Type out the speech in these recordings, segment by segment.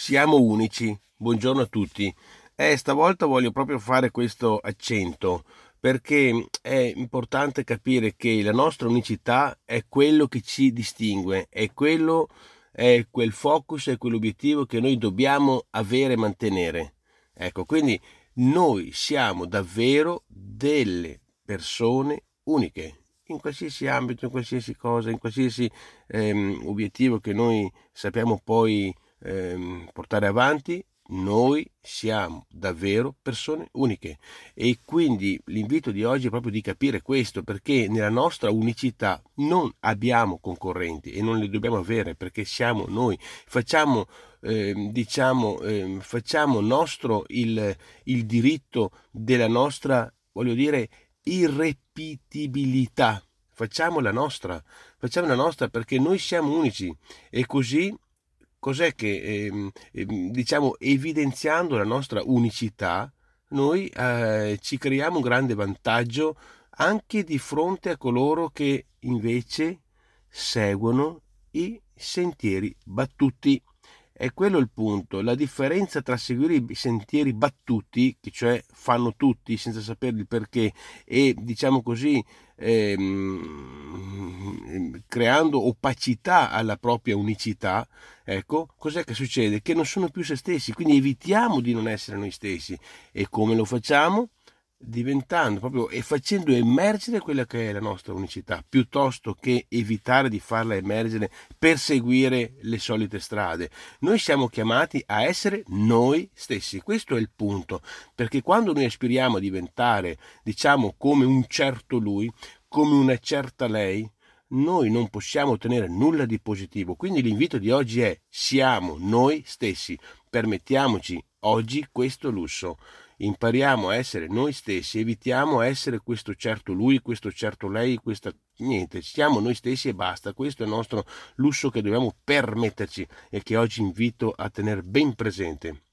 Siamo unici. Buongiorno a tutti. Eh, stavolta voglio proprio fare questo accento perché è importante capire che la nostra unicità è quello che ci distingue, è quello è quel focus, è quell'obiettivo che noi dobbiamo avere e mantenere. Ecco, quindi noi siamo davvero delle persone uniche in qualsiasi ambito, in qualsiasi cosa, in qualsiasi ehm, obiettivo che noi sappiamo poi ehm, portare avanti, noi siamo davvero persone uniche. E quindi l'invito di oggi è proprio di capire questo perché nella nostra unicità non abbiamo concorrenti e non li dobbiamo avere perché siamo noi. Facciamo eh, diciamo eh, facciamo nostro il, il diritto della nostra voglio dire irrepetibilità. Facciamo la nostra facciamo la nostra perché noi siamo unici. E così cos'è che, ehm, ehm, diciamo, evidenziando la nostra unicità, noi eh, ci creiamo un grande vantaggio anche di fronte a coloro che invece seguono i sentieri battuti. È quello il punto, la differenza tra seguire i sentieri battuti, che cioè fanno tutti senza sapere il perché, e diciamo così ehm, creando opacità alla propria unicità, ecco, cos'è che succede? Che non sono più se stessi, quindi evitiamo di non essere noi stessi. E come lo facciamo? Diventando proprio e facendo emergere quella che è la nostra unicità, piuttosto che evitare di farla emergere per seguire le solite strade. Noi siamo chiamati a essere noi stessi, questo è il punto, perché quando noi aspiriamo a diventare, diciamo, come un certo lui, come una certa lei, noi non possiamo ottenere nulla di positivo. Quindi l'invito di oggi è siamo noi stessi, permettiamoci oggi questo lusso impariamo a essere noi stessi, evitiamo essere questo certo lui, questo certo lei, questa niente, siamo noi stessi e basta. Questo è il nostro lusso che dobbiamo permetterci e che oggi invito a tenere ben presente.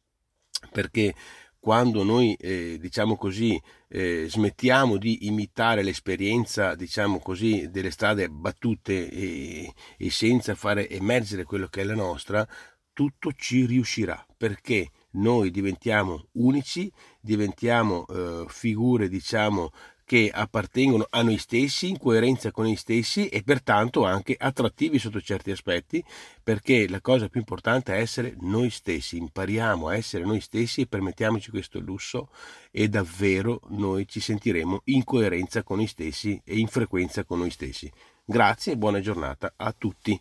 Perché quando noi, eh, diciamo così, eh, smettiamo di imitare l'esperienza, diciamo così, delle strade battute e, e senza fare emergere quello che è la nostra, tutto ci riuscirà perché noi diventiamo unici, diventiamo eh, figure, diciamo, che appartengono a noi stessi, in coerenza con noi stessi e pertanto anche attrattivi sotto certi aspetti, perché la cosa più importante è essere noi stessi, impariamo a essere noi stessi e permettiamoci questo lusso e davvero noi ci sentiremo in coerenza con noi stessi e in frequenza con noi stessi. Grazie e buona giornata a tutti.